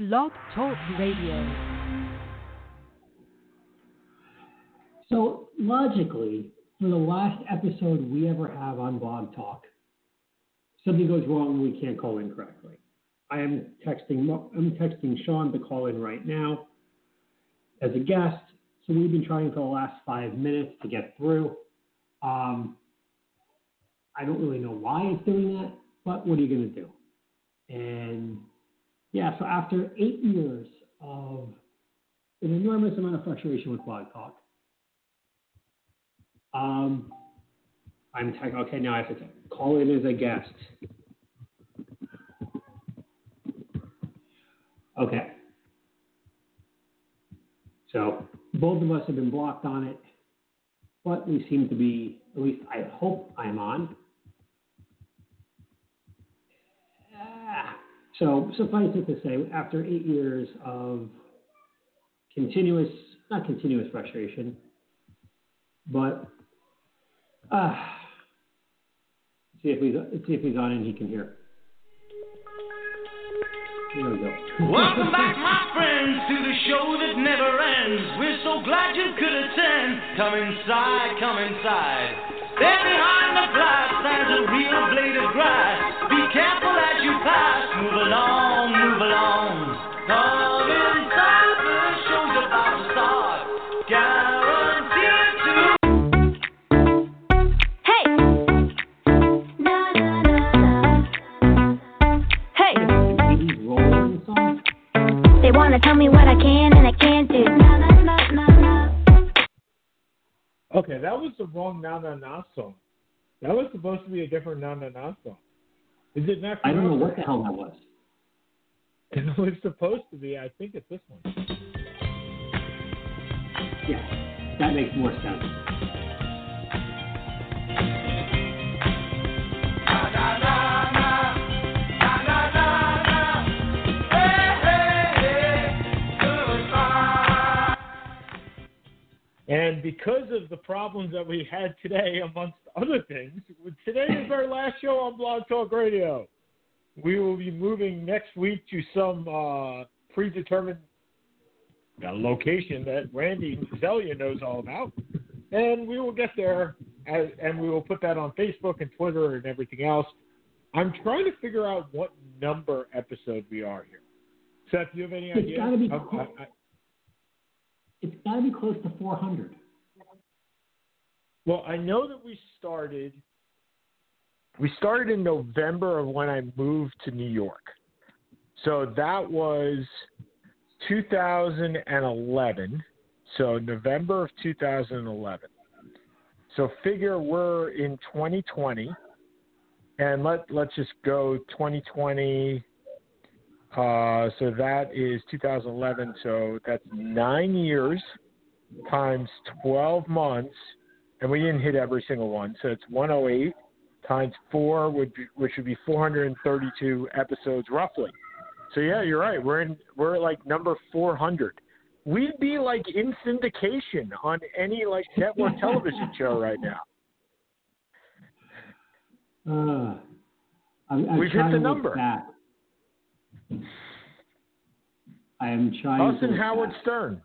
Blog Talk Radio. So, logically, for the last episode we ever have on Blog Talk, something goes wrong and we can't call in correctly. I am texting I'm texting Sean to call in right now as a guest. So we've been trying for the last five minutes to get through. Um, I don't really know why it's doing that, but what are you going to do? And yeah, so after eight years of an enormous amount of frustration with Blog Talk, um, I'm tech. Okay, now I have to call in as a guest. Okay. So both of us have been blocked on it, but we seem to be, at least I hope I'm on. So suffice it to say, after eight years of continuous, not continuous frustration, but uh, see if he's see if he's on and he can hear. Here we go. Welcome back, my friends, to the show that never ends. We're so glad you could attend. Come inside, come inside. There behind the glass stands a real blade of grass. Be careful as you pass. Move along, move along. Come inside, the show's about to start. Guaranteed to. Hey! Na na na na. Hey! He's rolling the song. They wanna tell me what I can and I can't do. Na na na na na. Okay, that was the wrong Na Na Na song. That was supposed to be a different Na Na Na song. Is it not? I don't know what the hell that was. It was supposed to be. I think it's this one. Yeah, that makes more sense. And because of the problems that we had today, amongst other things, today is our last show on Blog Talk Radio. We will be moving next week to some uh, predetermined uh, location that Randy Zelia knows all about. And we will get there, as, and we will put that on Facebook and Twitter and everything else. I'm trying to figure out what number episode we are here. Seth, do you have any It's idea? gotta be I- I- I- It's got to be close to 400. Well, I know that we started. We started in November of when I moved to New York. So that was 2011. So November of 2011. So figure we're in 2020, and let let's just go 2020. Uh, so that is 2011. So that's nine years times 12 months, and we didn't hit every single one. So it's 108 times four, would be, which would be 432 episodes roughly. So yeah, you're right. We're in we're like number 400. We'd be like in syndication on any like network television show right now. Uh, I'm, I'm We've hit the number. Back. I am trying Us to. and Howard back. Stern.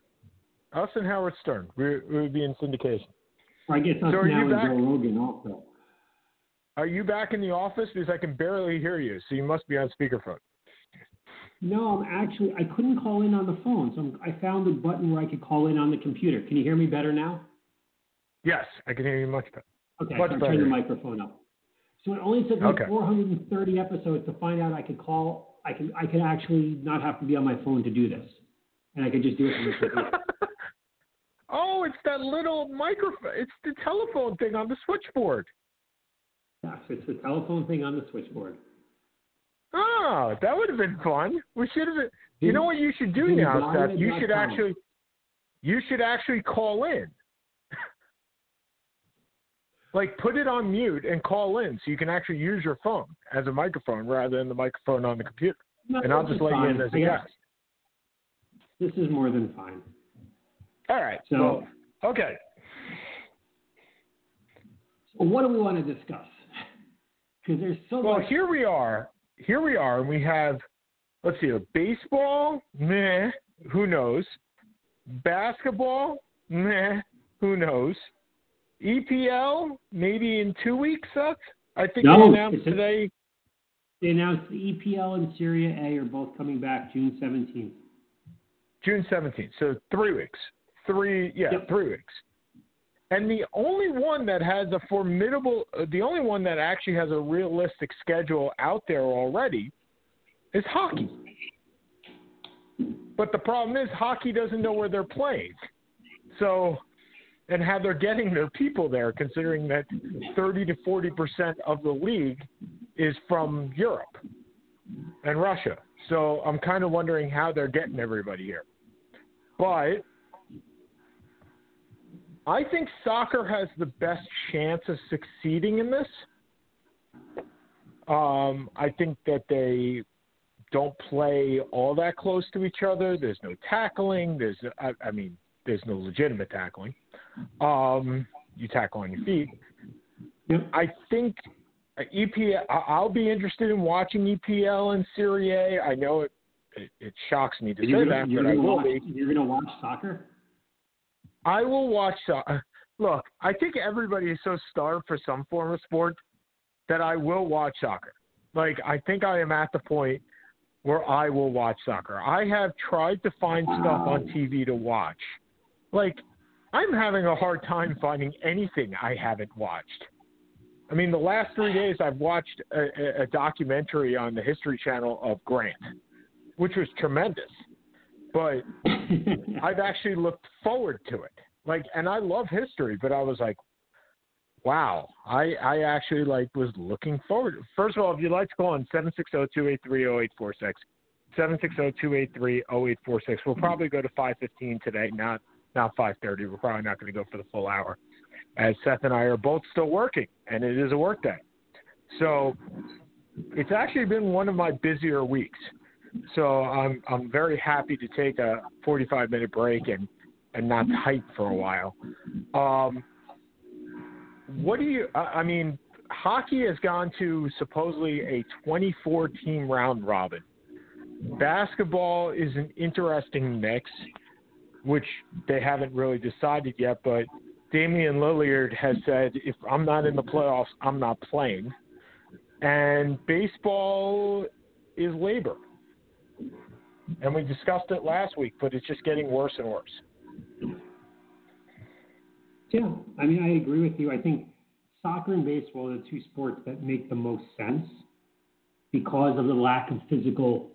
Us and Howard Stern. We, we would be in syndication. I guess us So are now you and back? Joe Rogan also. Are you back in the office? Because I can barely hear you, so you must be on speakerphone. No, I'm actually. I couldn't call in on the phone, so I'm, I found a button where I could call in on the computer. Can you hear me better now? Yes, I can hear you much better. Okay, Much so I'm turning the microphone up. So it only took me Okay. 430 episodes to find out I could call. I can I could actually not have to be on my phone to do this, and I can just do it from the computer. oh, it's that little microphone. It's the telephone thing on the switchboard. Yes, it's the telephone thing on the switchboard. Oh, that would have been fun. We should have. You know what you should do now, Seth? You should actually, you should actually call in. Like put it on mute and call in, so you can actually use your phone as a microphone rather than the microphone on the computer. No, and I'll just let you in fine. as a guest. This is more than fine. All right. So- well, okay. So what do we want to discuss? Because there's so Well, much. here we are. Here we are, and we have let's see, a baseball, meh, who knows? Basketball, meh, who knows? EPL, maybe in two weeks, Seth? I think No, they announced a- today. They announced the EPL and Serie A are both coming back June 17th. June 17th. So three weeks. Three, yeah, Yep. three weeks. And the only one that has a formidable, uh, the only one that actually has a realistic schedule out there already is hockey. But the problem is, hockey doesn't know where they're playing. So, and how they're getting their people there, considering that 30 to 40% of the league is from Europe and Russia. So I'm kind of wondering how they're getting everybody here. But I think soccer has the best chance of succeeding in this. Um, I think that they don't play all that close to each other. There's no tackling. There's, I, I mean, there's no legitimate tackling. Um, you tackle on your feet. Yep. I think uh, EPL. I'll be interested in watching EPL and Serie A. I know it. It, it shocks me to say You're that, gonna, you're but I will watch, be. you're gonna watch soccer? I will watch. So- uh, look, I think everybody is so starved for some form of sport that I will watch soccer. Like I think I am at the point where I will watch soccer. I have tried to find stuff on TV to watch. Like I'm having a hard time finding anything I haven't watched. I mean, the last three days I've watched a, a- documentary on the History Channel of Grant, which was tremendous. But I've actually looked forward to it. Like, and I love history, but I was like, wow, I I actually like was looking forward. First of all, if you'd like to call on seven six zero two eight three zero eight four six, seven six zero two eight three zero eight four six. We'll probably go to five fifteen today, not not five thirty. We're probably not going to go for the full hour, as Seth and I are both still working, and it is a work day. So it's actually been one of my busier weeks. So I'm I'm very happy to take a 45 minute break and and not type for a while. Um, what do you? I mean, hockey has gone to supposedly a 24 team round robin. Basketball is an interesting mix, which they haven't really decided yet. But Damian Lillard has said, if I'm not in the playoffs, I'm not playing. And baseball is labor. And we discussed it last week, but it's just getting worse and worse. Yeah, I mean, I agree with you. I think soccer and baseball are the two sports that make the most sense because of the lack of physical,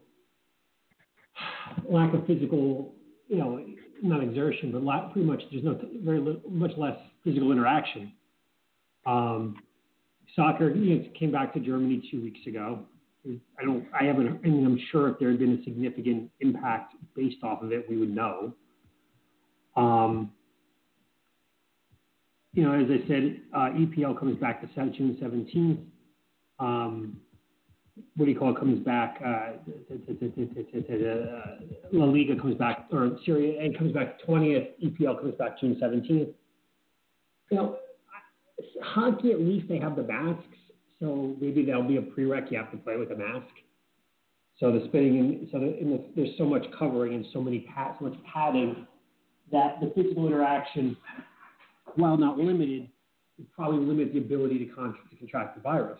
lack of physical, you know, not exertion, but pretty much there's no very li- much less physical interaction. Um, soccer, you know, came back to Germany two weeks ago. I don't, I haven't, I mean, I'm sure if there had been a significant impact based off of it, we would know. Um, you know, as I said, uh, EPL comes back to June 17th. Um, what do you call it? Comes back. Uh, La Liga comes back, or Serie A comes back 20th. EPL comes back June 17th. You know, hockey at least they have the masks, so maybe that'll be a prereq. You have to play with a mask. So the spinning, so the, the, there's so much covering and so many pad, so much padding that the physical interaction while not limited, probably limit the ability to, con- to contract the virus.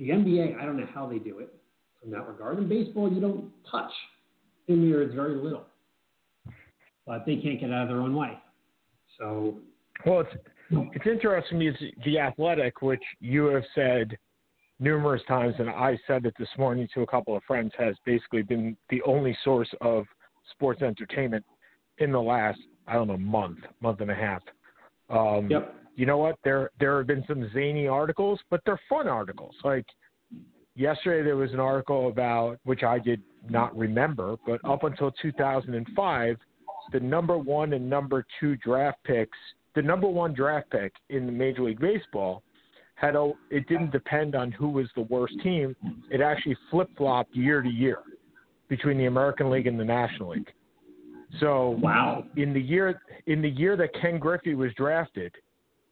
The NBA, I don't know how they do it in that regard. In baseball, you don't touch. In there, it's very little. But they can't get out of their own way. So, Well, it's it's interesting because the athletic, which you have said numerous times, and I said it this morning to a couple of friends, has basically been the only source of sports entertainment in the last I don't know month, month and a half. Um, yep. You know what? There there have been some zany articles, but they're fun articles. Like yesterday, there was an article about which I did not remember, but up until 2005, the number one and number two draft picks, the number one draft pick in the Major League Baseball, had a, it didn't depend on who was the worst team. It actually flip flopped year to year between the American League and the National League. So Wow. in the year in the year that Ken Griffey was drafted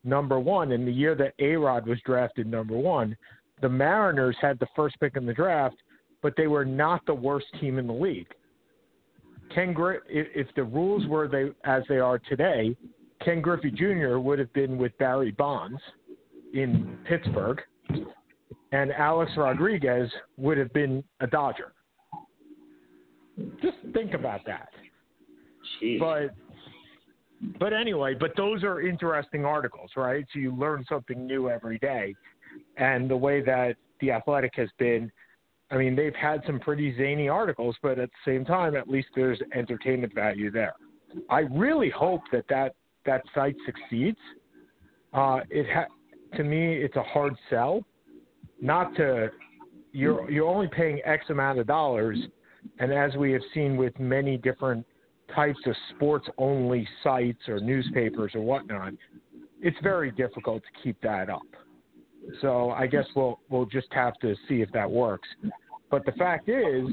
number one, in the year that A Rod was drafted number one, the Mariners had the first pick in the draft, but they were not the worst team in the league. Ken if the rules were they as they are today, Ken Griffey Jr. would have been with Barry Bonds in Pittsburgh, and Alex Rodriguez would have been a Dodger. Just think about that. Jeez. But but anyway, but those are interesting articles, right? So you learn something new every day. And the way that the athletic has been I mean, they've had some pretty zany articles, but at the same time, at least there's entertainment value there. I really hope that that, that site succeeds. Uh, it ha- to me, it's a hard sell. Not to you're you're only paying X amount of dollars, and as we have seen with many different types of sports only sites or newspapers or whatnot, it's very difficult to keep that up. So I guess we'll we'll just have to see if that works. But the fact is,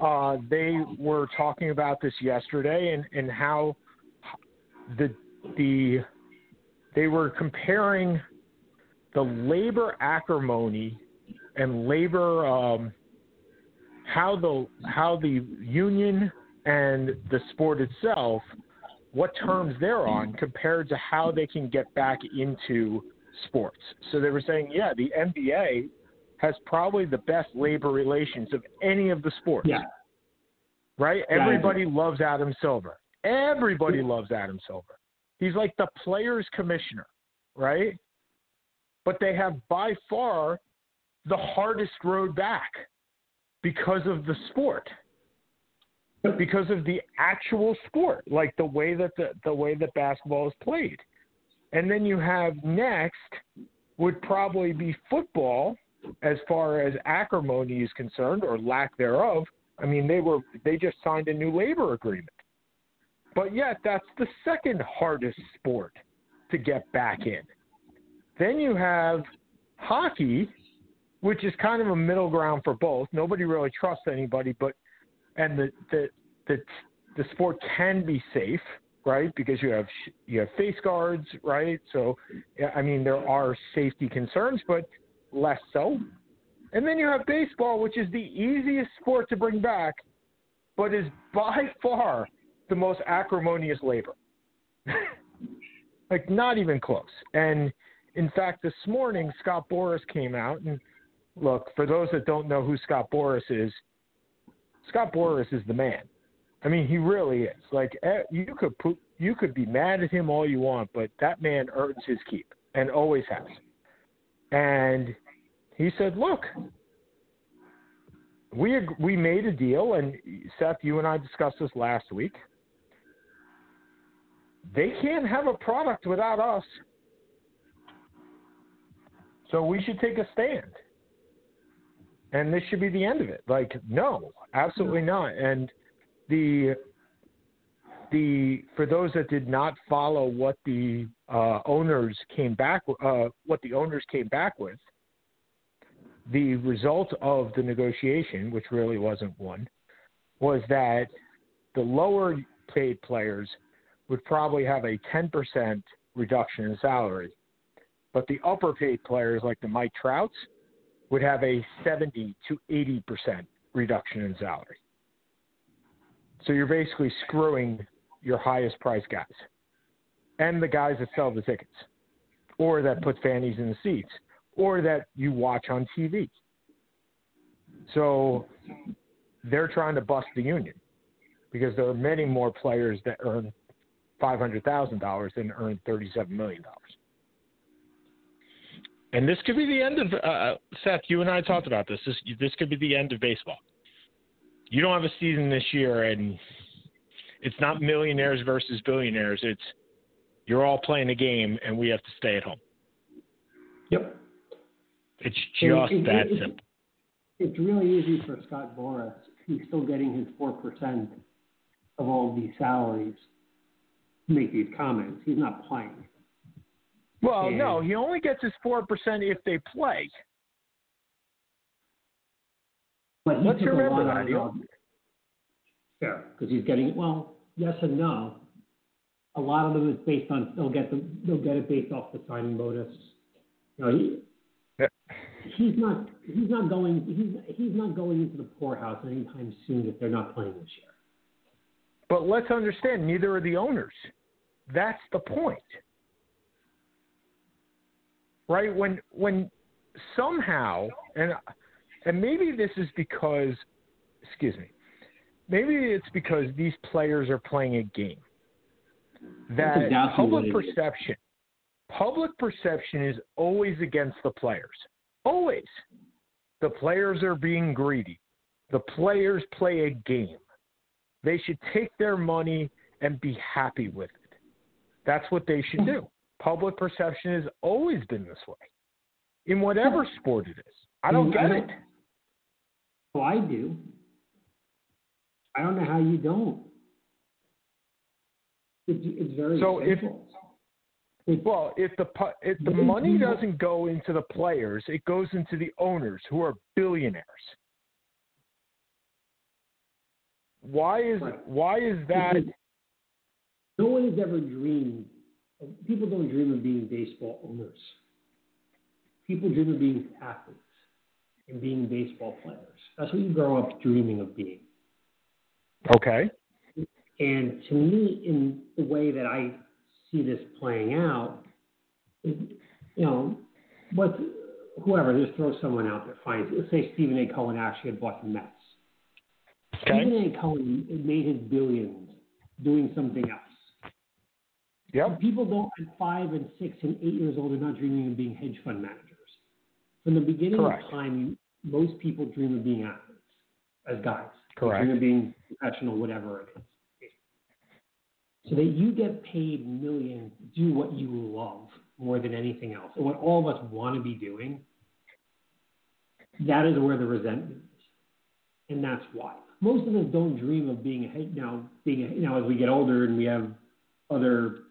uh, they were talking about this yesterday and, and how the the they were comparing the labor acrimony and labor um, how the how the union and the sport itself what terms they're on compared to how they can get back into sports. So they were saying, yeah, the NBA has probably the best labor relations of any of the sports. Yeah. Right? Yeah, Everybody loves Adam Silver. Everybody loves Adam Silver. He's like the players commissioner, right? But they have by far the hardest road back because of the sport. Because of the actual sport, like the way that the, the way that basketball is played. And then you have next would probably be football as far as acrimony is concerned or lack thereof. I mean, they were they just signed a new labor agreement. But yet that's the second hardest sport to get back in. Then you have hockey, which is kind of a middle ground for both. Nobody really trusts anybody, but and the the the, the sport can be safe right? Because you have you have face guards, right? So, I mean, there are safety concerns, but less so. And then you have baseball, which is the easiest sport to bring back, but is by far the most acrimonious labor. like not even close. And in fact, this morning Scott Boras came out and look for those that don't know who Scott Boras is. Scott Boras is the man. I mean, he really is. Like eh, you could put, you could be mad at him all you want, but that man earns his keep and always has. And he said, "Look, we we made a deal, and Seth, you and I discussed this last week. They can't have a product without us, so we should take a stand." And this should be the end of it. Like, no, absolutely not. And the the for those that did not follow what the uh, owners came back uh, what the owners came back with, the result of the negotiation, which really wasn't one, was that the lower paid players would probably have a 10% reduction in salary, but the upper paid players like the Mike Trouts would have a 70 to 80% reduction in salary. So you're basically screwing your highest price guys and the guys that sell the tickets or that put fannies in the seats or that you watch on TV. So they're trying to bust the union because there are many more players that earn $500,000 than earn $37 million. And this could be the end of uh, Seth. You and I talked about this. This this could be the end of baseball you don't have a season this year, and it's not millionaires versus billionaires. It's you're all playing a game, and we have to stay at home. Yep. It's just it, that it, simple. It's really easy for Scott Boras. He's still getting his four percent of all these salaries to make these comments. He's not playing. Well, and, no, he only gets his four percent if they play. But he Let's took a remember lot that. of- He'll- Fair, because he's getting well, yes and no. A lot of them is based on they'll get the they'll get it based off the signing bonus. You know, he, he's not he's not going he's he's not going into the poorhouse anytime soon if they're not playing this year. But let's understand, neither are the owners. That's the point. Right? When when somehow and and maybe this is because excuse me. Maybe it's because these players are playing a game. That exactly public what it is. perception public perception is always against the players. Always. The players are being greedy. The players play a game. They should take their money and be happy with it. That's what they should hmm. do. Public perception has always been this way, in whatever sport it is. I don't get it. Oh, I do. I don't know how you don't. It's, it's very So if- simple. It's- Well, if the if the money doesn't go into the players, it goes into the owners who are billionaires. Why is Right. why is that? Because No one has ever dreamed. People don't dream of being baseball owners. People dream of being athletes and being baseball players. That's what you grow up dreaming of being. Okay. And to me, in the way that I see this playing out, is, you know, what whoever just throw someone out there. Fine. Let's say Steven A. Cohen actually had bought the Mets. Okay. Steven A. Cohen made his billions doing something else. Yep. People don't at five and six and eight years old are not dreaming of being hedge fund managers. From the beginning Correct. of time, most people dream of being athletes as guys. They Correct. Dream of being professional, whatever it is. So that you get paid millions to do what you love more than anything else, and what all of us want to be doing. That is where the resentment is, and that's why most of us don't dream of being a head now. Being a, now as we get older and we have other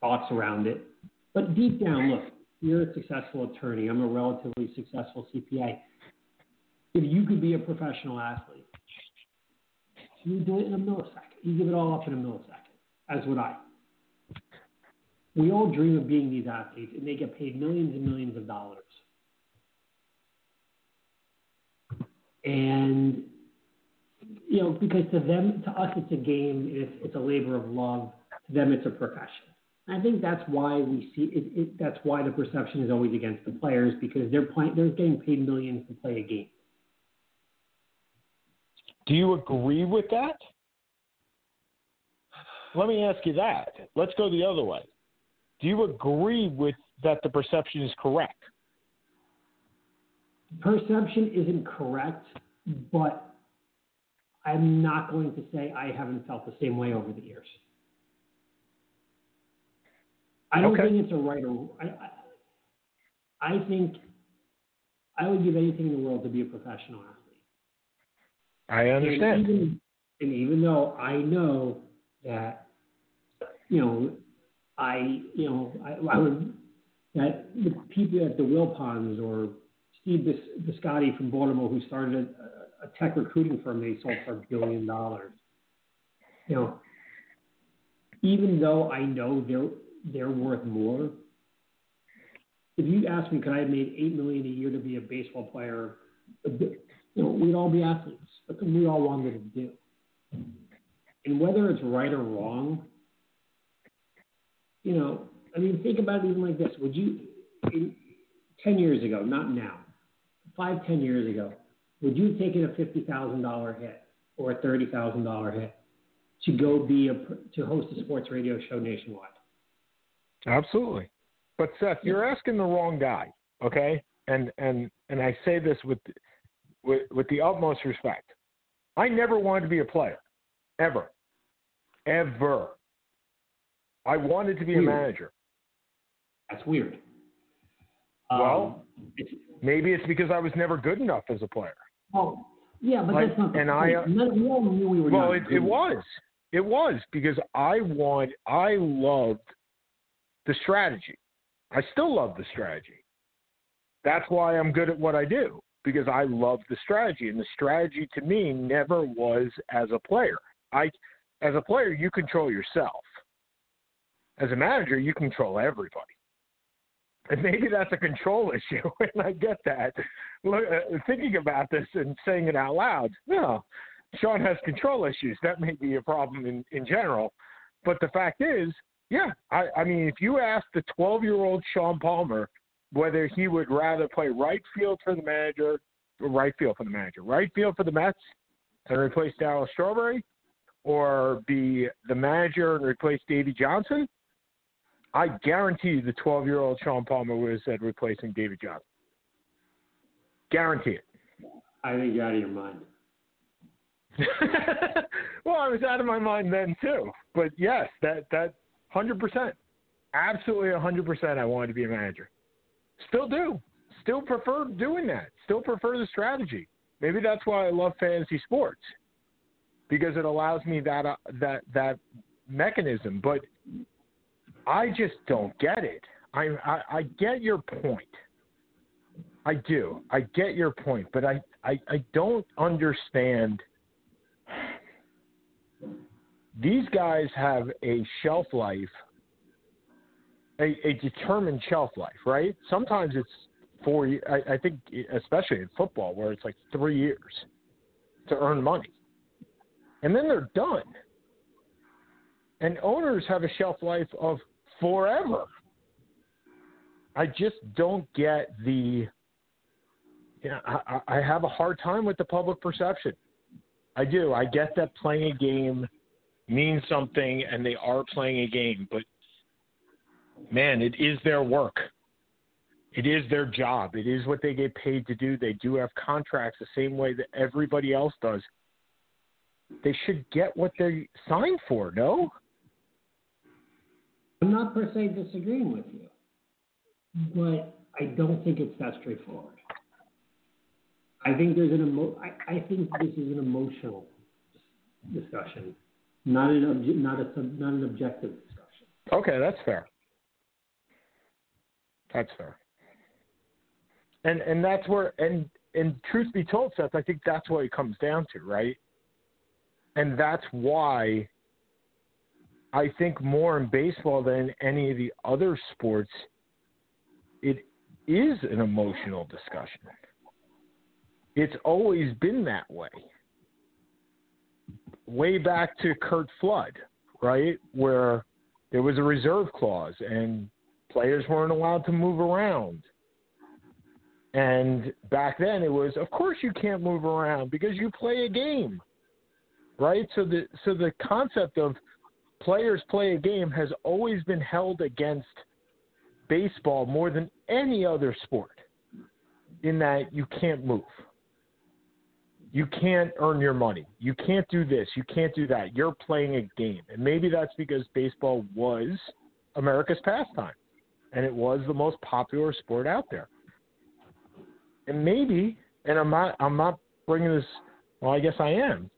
thoughts around it. But deep down, look, you're a successful attorney. I'm a relatively successful CPA. If you could be a professional athlete, you do it in a millisecond. You give it all up in a millisecond, as would I. We all dream of being these athletes, and they get paid millions and millions of dollars. And you know, because to them, to us, it's a game. It's, it's a labor of love. To them, it's a profession. I think that's why we see it, it. That's why the perception is always against the players because they're playing. They're getting paid millions to play a game. Do you agree with that? Let me ask you that. Let's go the other way. Do you agree with that the perception is correct? Perception isn't correct, but I'm not going to say I haven't felt the same way over the years. I don't Okay. think it's a right or I, I, I think I would give anything in the world to be a professional athlete. I understand. And even, and even though I know that, you know, I, you know, I, I would, that the people at the Wilpons or Steve Bis- Bisciotti from Baltimore who started a, a tech recruiting firm they sold for a billion dollars. You know, even though I know they're, they're worth more, if you ask me, could I have made eight million a year to be a baseball player? You know, we'd all be athletes. What we all wanted to do. And whether it's right or wrong, you know, I mean, think about it even like this. Would you, in, 10 years ago, not now, five, 10 years ago, would you have taken a $50,000 hit or a $30,000 hit to go be a, to host a sports radio show nationwide? Absolutely. But Seth, you're asking the wrong guy, okay? And and and I say this with with with the utmost respect. I never wanted to be a player. Ever. Ever. I wanted to be a manager. That's weird. Well, Um, Maybe it's because I was never good enough as a player. well, yeah, but Like, that's not and. I, uh, we all knew we were Well, it, it was. It was because I want I loved the strategy. I still love the strategy. That's why I'm good at what I do because I love the strategy and the strategy to me never was as a player. I as a player you control yourself. As a manager you control everybody. And maybe that's a control issue, and I get that. Uh, thinking about this and saying it out loud, no, Sean has control issues. That may be a problem in, in general. But the fact is, yeah, I, I mean, if you ask the 12 year old Sean Palmer whether he would rather play right field for the manager, right field for the manager, right field for the Mets and replace Darryl Strawberry, or be the manager and replace Davey Johnson, I guarantee you the 12 year old Sean Palmer would have said replacing David Johnson. Guarantee it. I think you're out of your mind. well, I was out of my mind then too. But yes, that that hundred percent, absolutely hundred percent. I wanted to be a manager. Still do. Still prefer doing that. Still prefer the strategy. Maybe that's why I love fantasy sports because it allows me that uh, that that mechanism. But I just don't get it. I, I I get your point. I do. I get your point, but I I, I don't understand these guys have a shelf life, a, a determined shelf life, right? Sometimes it's four. I, I think, especially in football, where it's like three years to earn money, and then they're done. And owners have a shelf life of forever. I just don't get the. You know, I, I have a hard time with the public perception. I do. I get that playing a game means something and they are playing a game, but man, it is their work. It is their job. It is what they get paid to do. They do have contracts the same way that everybody else does. They should get what they signed for, no? I'm not per se disagreeing with you, but I don't think it's that straightforward. I think there's an emo- I, I think this is an emotional discussion, not an obje- not a sub- not an objective discussion. Okay, that's fair. That's fair. And and that's where and and truth be told, Seth, I think that's what it comes down to, right? And that's why I think more in baseball than any of the other sports, it is an emotional discussion. It's always been that way. Way back to Curt Flood, right? Where there was a reserve clause and players weren't allowed to move around. And back then it was, of course you can't move around because you play a game. Right? So the so the concept of players play a game has always been held against baseball more than any other sport in that you can't move. You can't earn your money. You can't do this. You can't do that. You're playing a game. And maybe that's because baseball was America's pastime and it was the most popular sport out there. And maybe, and I'm not I'm not bringing this well, I guess I am.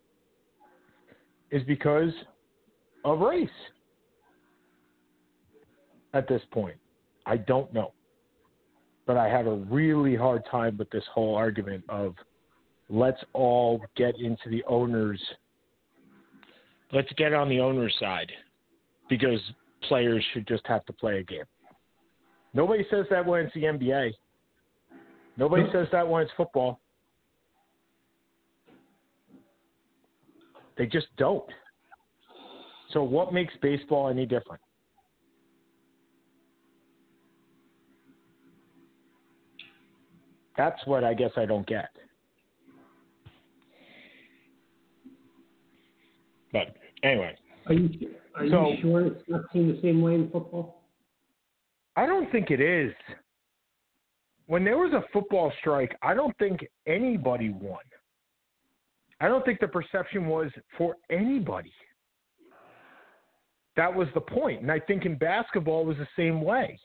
Is because of race. At this point, I don't know. But I have a really hard time with this whole argument of let's all get into the owners. Let's get on the owner's side because players should just have to play a game. Nobody says that when it's the NBA. Nobody says that when it's football. They just don't. So, what makes baseball any different? That's what I guess I don't get. But anyway. Are you are So- you sure it's not seen the same way in football? I don't think it is. When there was a football strike, I don't think anybody won. I don't think the perception was for anybody. That was the point. And I think in basketball it was the same way.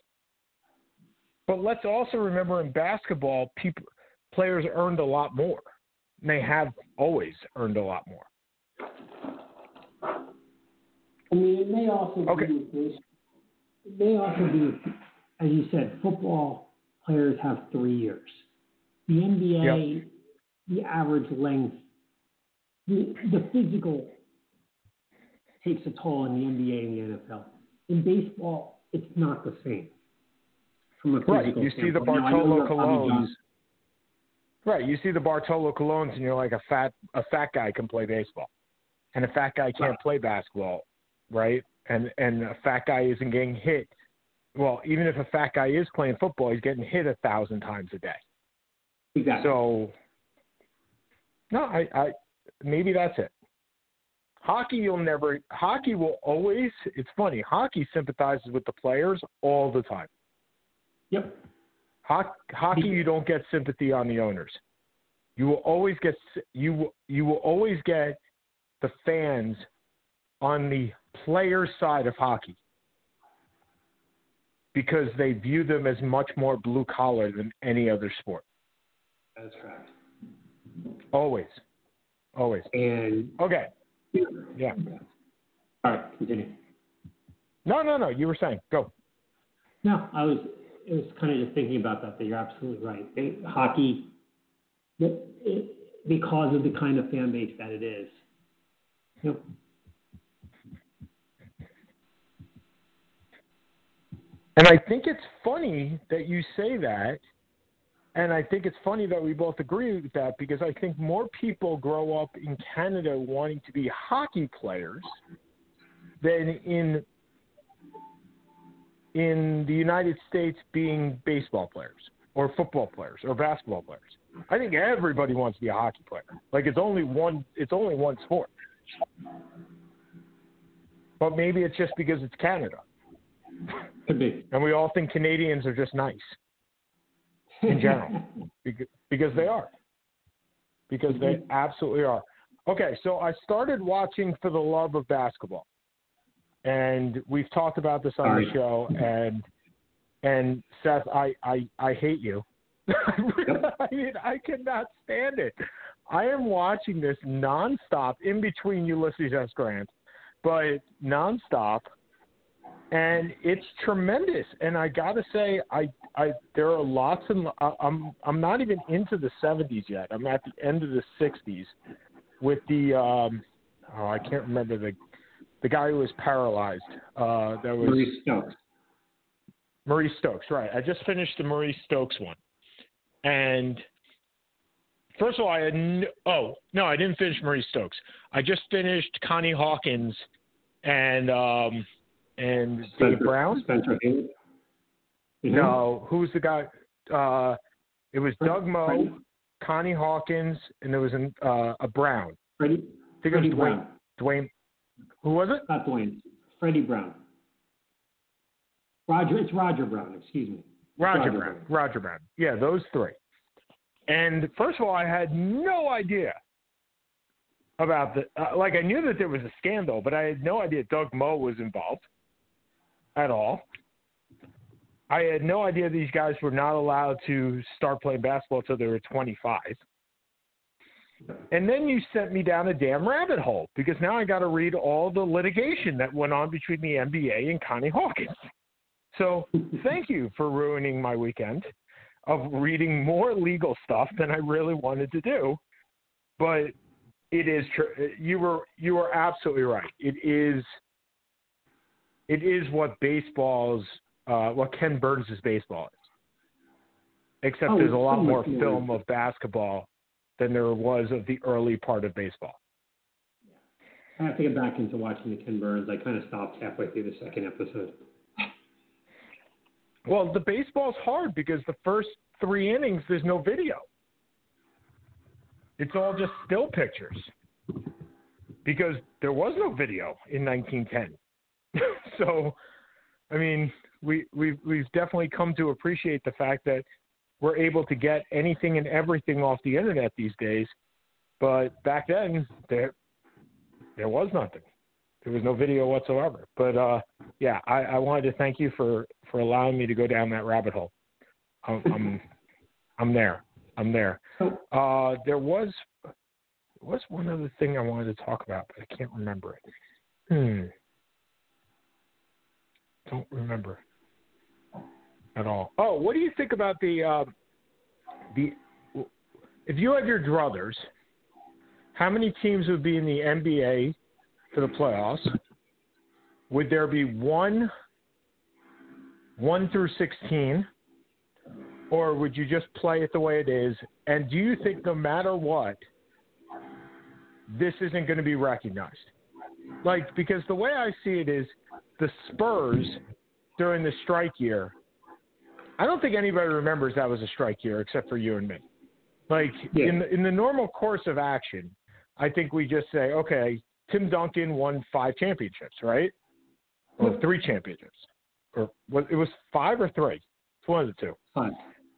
But let's also remember in basketball, people players earned a lot more. And they have always earned a lot more. I mean, it may also Okay. be this. It may also be, as you said, football players have three years. The NBA, the average length, the the physical takes a toll in the NBA and the NFL. In baseball, it's not the same. from a physical Right. You see the standpoint. Know Bartolo you're Tommy Colognes. John. Right. You see the Bartolo Colons, and you're like a fat a fat guy can play baseball, and a fat guy can't Right. play basketball, right? And and a fat guy isn't getting hit. Well, even if a fat guy is playing football, he's getting hit a thousand times a day. Exactly. So, no, I, I maybe that's it. Hockey, you'll never. Hockey will always. It's funny. Hockey sympathizes with the players all the time. yep. Hoc- hockey, you don't get sympathy on the owners. You will always get you you will always get the fans on the players' side of hockey because they view them as much more blue collar than any other sport. That's correct. Always, always. And Okay. Yeah. all right, continue. No, no, no. You were saying go. No, I was. It was kind of just thinking about that. That you're absolutely right. They, hockey, it, because of the kind of fan base that it is. Yep. And I think it's funny that you say that. And I think it's funny that we both agree with that because I think more people grow up in Canada wanting to be hockey players than in in the United States being baseball players or football players or basketball players. I think everybody wants to be a hockey player. Like it's only one it's only one sport. But maybe it's just because it's Canada. Could be. And we all think Canadians are just nice in general because, because they are. Because they mm-hmm. absolutely are. Okay, so I started watching for the love of basketball. And we've talked about this on Sorry. the show and and Seth, I I, I hate you. I mean, I cannot stand it. I am watching this nonstop in between Ulysses S. Grant, but nonstop and it's tremendous. And I got to say, I, I, there are lots and I'm, I'm not even into the 70s yet. I'm at the end of the 60s with the, um, oh, I can't remember the, the guy who was paralyzed. Uh, that was Maurice Stokes. Maurice Stokes, right? I just finished the Maurice Stokes one, and first of all, I had no, oh no, I didn't finish Maurice Stokes. I just finished Connie Hawkins and um and Dave Brown. Spencer Haywood. Mhm. No, who's the guy? Uh, it was Doug Moe, Connie Hawkins, and there was an, uh, a Brown. Freddie, I think Freddie it was Dwayne. Brown. Dwayne. Who was it? Not Dwayne. Freddie Brown. Roger. It's Roger Brown. Excuse me. Roger, Roger Brown. Brown. Roger Brown. Yeah, those three. And first of all, I had no idea about the uh, like I knew that there was a scandal, but I had no idea Doug Moe was involved at all. I had no idea these guys were not allowed to start playing basketball until they were 25. And then you sent me down a damn rabbit hole because now I got to read all the litigation that went on between the NBA and Connie Hawkins. So thank you for ruining my weekend of reading more legal stuff than I really wanted to do. But it is true. You were you were absolutely right. It is it is what baseball's uh, what Ken Burns' baseball is. Except Oh, there's a lot so more film of basketball than there was of the early part of baseball. I have to get back into watching the Ken Burns. I kind of stopped halfway through the second episode. Well, the baseball's hard because the first three innings there's no video. It's all just still pictures. Because there was no video in 1910. so, I mean, we we've we've definitely come to appreciate the fact that we're able to get anything and everything off the internet these days. But back then there there was nothing. There was no video whatsoever. But uh yeah, I, I wanted to thank you for for allowing me to go down that rabbit hole. I'm I'm, I'm there. I'm there. Uh, there was there was one other thing I wanted to talk about, but I can't remember it. Hmm. Don't remember at all. Oh, what do you think about the uh, the if you had your druthers? How many teams would be in the NBA for the playoffs? Would there be one one through sixteen, or would you just play it the way it is? And do you think no matter what, this isn't going to be recognized? Like, because the way I see it is the Spurs during the strike year, I don't think anybody remembers that was a strike year except for you and me. Like, Yeah. in, the, in the normal course of action, I think we just say, okay, Tim Duncan won five championships, right? Or three championships. Or was, it was five or three? It's one of the two. Five.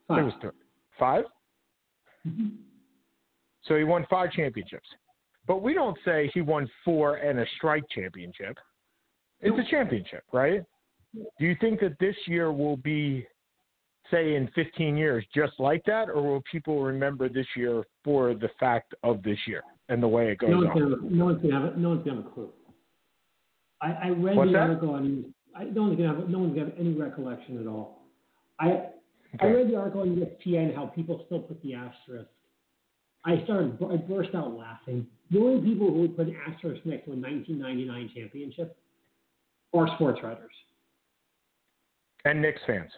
Five. it was three. Five? Mhm. So he won five championships. But we don't say he won four and a strike championship. It's a championship, right? Do you think that this year will be, say, in 15 years, just like that, or will people remember this year for the fact of this year and the way it goes No one's, on? gonna, no one's gonna have no one's gonna have a clue. I, I read What's the that? article on I no one's gonna have no one's gonna have any recollection at all. I I Okay. read the article on ESPN how people still put the asterisk. I started I burst out laughing. The only people who would put an asterisk next to a 1999 championship are sports writers And Knicks fans.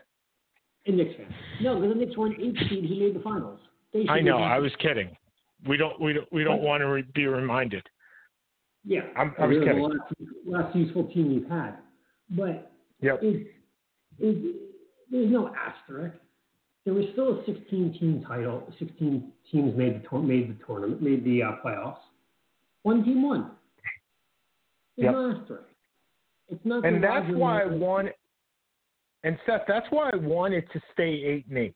and Knicks fans. No, because the Knicks were an eight seed who made the finals. I know. I was kidding. We don't. We don't. We don't want to re- be reminded. Yeah, I'm- I was kidding. The last, last useful team we've had, but Yep. it, it, there's no asterisk. There was still a 16 team title. 16 teams made the made the tournament, made the uh, playoffs. One team won. There's Yep. no asterisk. It's not. And that's why I want. And Seth, that's why I wanted to stay eight and eight.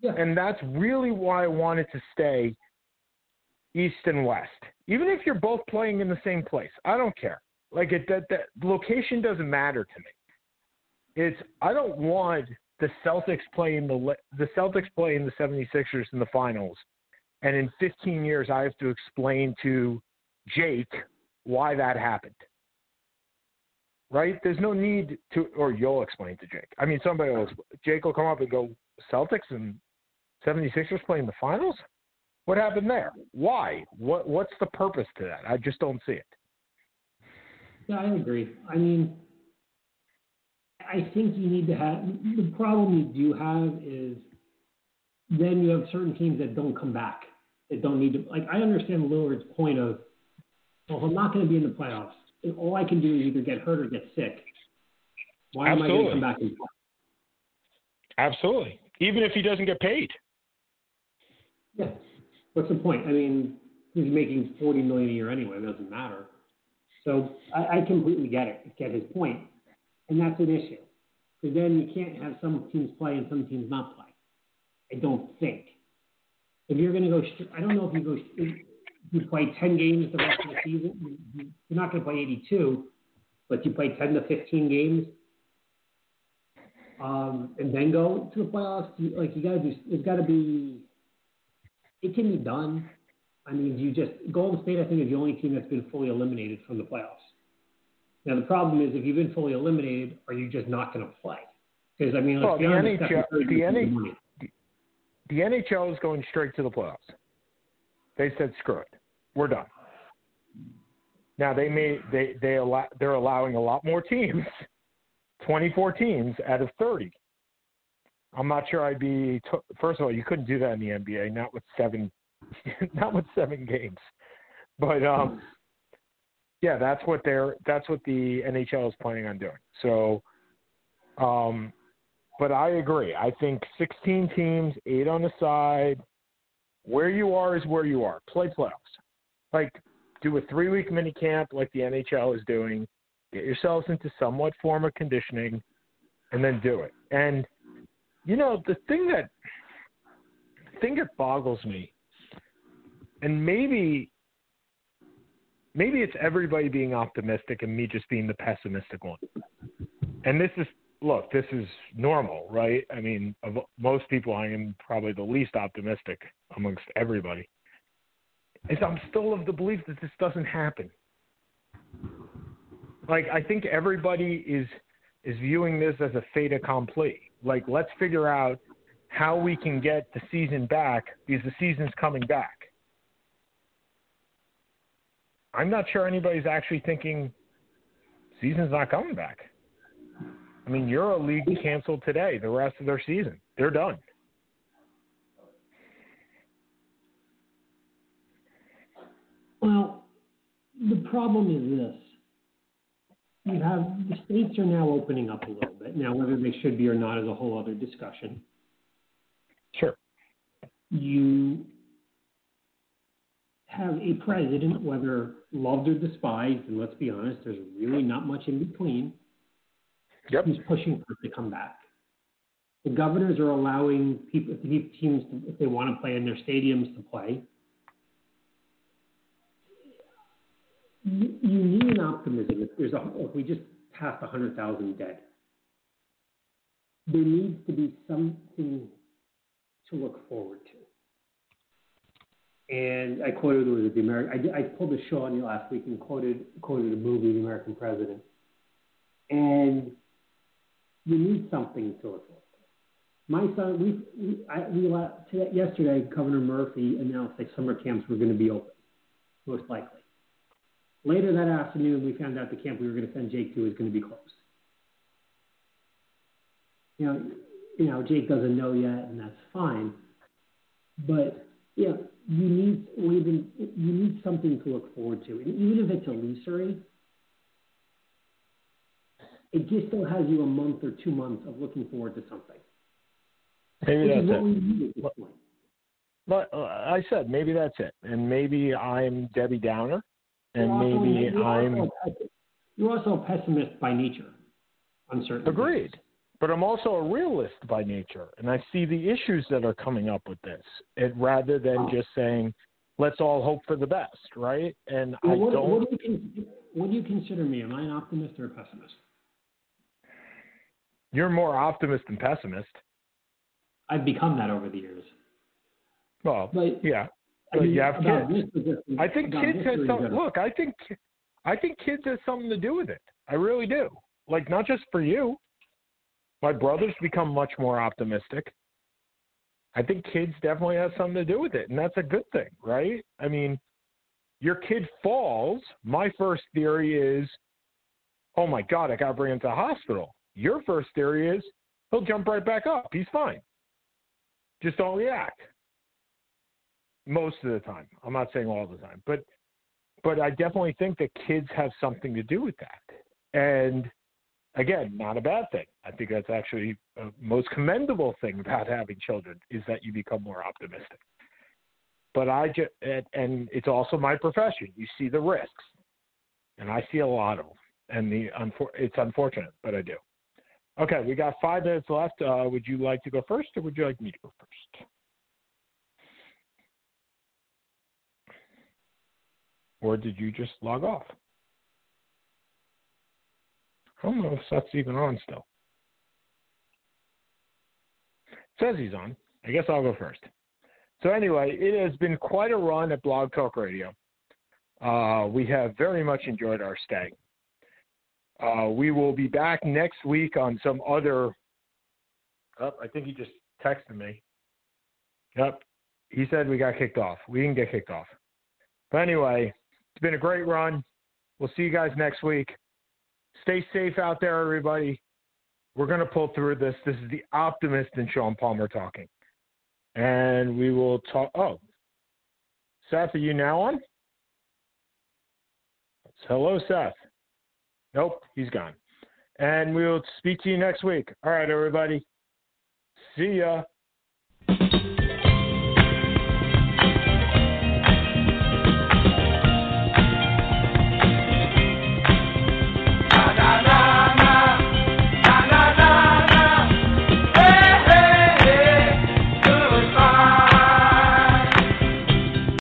Yeah. And that's really why I wanted to stay east and west. Even if you're both playing in the same place, I don't care. Like it, that, that location doesn't matter to me. It's I don't want the Celtics playing the the Celtics playing the 76ers in the finals, and in 15 years I have to explain to Jake why that happened. Right? There's no need to, or you'll explain to Jake. I mean, somebody will. Jake will come up and go, Celtics and 76ers playing the finals? What happened there? Why? What What's the purpose to that? I just don't see it. Yeah, I agree. I mean, I think you need to have the problem you do have is then you have certain teams that don't come back that don't need to. Like I understand Lillard's point of, well, I'm not going to be in the playoffs. All I can do is either get hurt or get sick. Why am I going to come back and play? Absolutely. Even if he doesn't get paid. Yeah. What's the point? I mean, he's making forty million a year anyway. It doesn't matter. So I, I completely get it. Get his point. point, and that's an issue. Because then you can't have some teams play and some teams not play. I don't think. If you're going to go, I don't know if you go. You play ten games the rest of the season. you- you- You're not going to play eighty-two, but you play ten to fifteen games. Um, and then go to the playoffs. You, like you got to do. It's got to be it can be done. I mean, you just Golden State, I think, is the only team that's been fully eliminated from the playoffs. Now the problem is, if you've been fully eliminated, are you just not going to play? Because I mean, let's Well, be the honest, NHL the money. The NHL is going straight to the playoffs. They said, "Screw it, we're done." Now they may they they allow they're allowing a lot more teams, twenty four teams out of thirty. I'm not sure I'd be. T- First of all, you couldn't do that in the NBA, not with seven, not with seven games. But um, yeah, that's what they're that's what the NHL is planning on doing. So, um, but I agree. I think 16 teams, eight on the side. Where you are is where you are. Play playoffs. Like do a three week mini camp like the NHL is doing. Get yourselves into somewhat form of conditioning, and then do it. And you know the thing that thing that boggles me, and maybe maybe it's everybody being optimistic and me just being the pessimistic one. And this is look, this is normal, right? I mean, of most people, I am probably the least optimistic amongst everybody. Is I'm still of the belief that this doesn't happen. Like I think everybody is is viewing this as a fait accompli. Like let's figure out how we can get the season back because the season's coming back. I'm not sure anybody's actually thinking season's not coming back. I mean, EuroLeague canceled today the rest of their season. They're done. Well, the problem is this. You have the states are now opening up a little bit. Now, whether they should be or not is a whole other discussion. Sure. You have a president, whether loved or despised, and let's be honest, there's really not much in between, Yep. who's pushing for it to come back. The governors are allowing people, teams, if they want to play in their stadiums, to play. You, need an optimism. If there's a, if we just passed 100,000 dead, there needs to be something to look forward to. And I quoted was it the American. I, I pulled a show on you last week and quoted quoted a movie, The American President. And you need something to look forward to. My son, we we, I, we yesterday, Governor Murphy announced that summer camps were going to be open, most likely. Later that afternoon, we found out the camp we were going to send Jake to is going to be closed. You know, you know, Jake doesn't know yet, and that's fine. But yeah, you need even you need something to look forward to, and even if it's illusory, it just still has you a month or two months of looking forward to something. Maybe Which that's what it. we need at this point. But uh, I said maybe that's it, and maybe I'm Debbie Downer, and You're also- maybe I'm a uh, you're also a pessimist by nature. On certain agreed. things. But I'm also a realist by nature, and I see the issues that are coming up with this, it, rather than Oh. just saying, "Let's all hope for the best," right? And Well, I what, don't. what, do you what do you consider me? Am I an optimist or a pessimist? You're more optimist than pessimist. I've become that over the years. Well, But yeah, I mean, you have kids. I think kids has some. Look, I think, I think kids has something to do with it. I really do. Like not just for you. My brother's become much more optimistic. I think kids definitely have something to do with it, and that's a good thing, right? I mean, your kid falls. My first theory is, oh my god, I got to bring him to the hospital. Your first theory is he'll jump right back up. He's fine. Just don't react most of the time. I'm not saying all the time, but but I definitely think that kids have something to do with that. And again, not a bad thing. I think that's actually the most commendable thing about having children is that you become more optimistic. But I just and, and it's also my profession. You see the risks, and I see a lot of them. And the it's unfortunate, but I do. Okay, we got five minutes left. Uh, would you like to go first, or would you like me to go first? Or did you just log off? I don't know if that's even on still. says he's on. I guess I'll go first. So anyway, it has been quite a run at Blog Talk Radio. Uh, we have very much enjoyed our stay. Uh, we will be back next week on some other. Oh, I think he just texted me. Yep, he said we got kicked off. We didn't get kicked off. But anyway, been a great run. We'll see you guys next week. Stay safe out there, everybody. We're going to pull through this. This is the optimist and Sean Palmer talking. And we will talk. Oh, Seth, are you now on? Hello, Seth. Nope, he's gone. And we'll speak to you next week. All right, everybody. See ya.